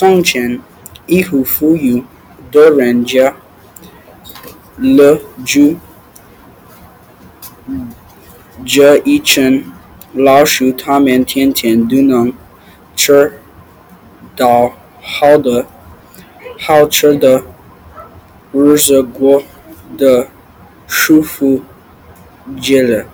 从前一户富裕的人家了住这一群老鼠他们天天都能吃到好的好吃的日子过得舒服极了